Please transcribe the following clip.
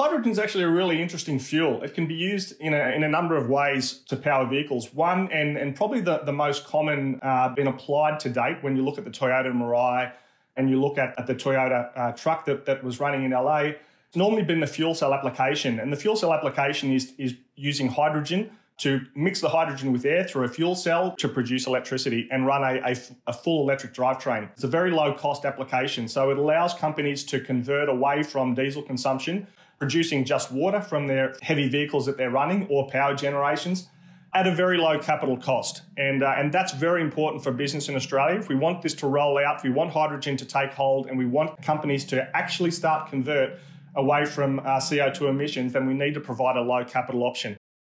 hydrogen is actually a really interesting fuel. It can be used in a, in a number of ways to power vehicles. One, and, and probably the, the most common uh, been applied to date when you look at the Toyota Mirai and you look at, at the Toyota uh, truck that, that was running in LA, it's normally been the fuel cell application. And the fuel cell application is, is using hydrogen to mix the hydrogen with air through a fuel cell to produce electricity and run a, a, a, full electric drivetrain. It's a very low cost application. So it allows companies to convert away from diesel consumption, producing just water from their heavy vehicles that they're running or power generations at a very low capital cost. And, uh, and that's very important for business in Australia. If we want this to roll out, if we want hydrogen to take hold, and we want companies to actually start convert away from uh, CO2 emissions, then we need to provide a low capital option.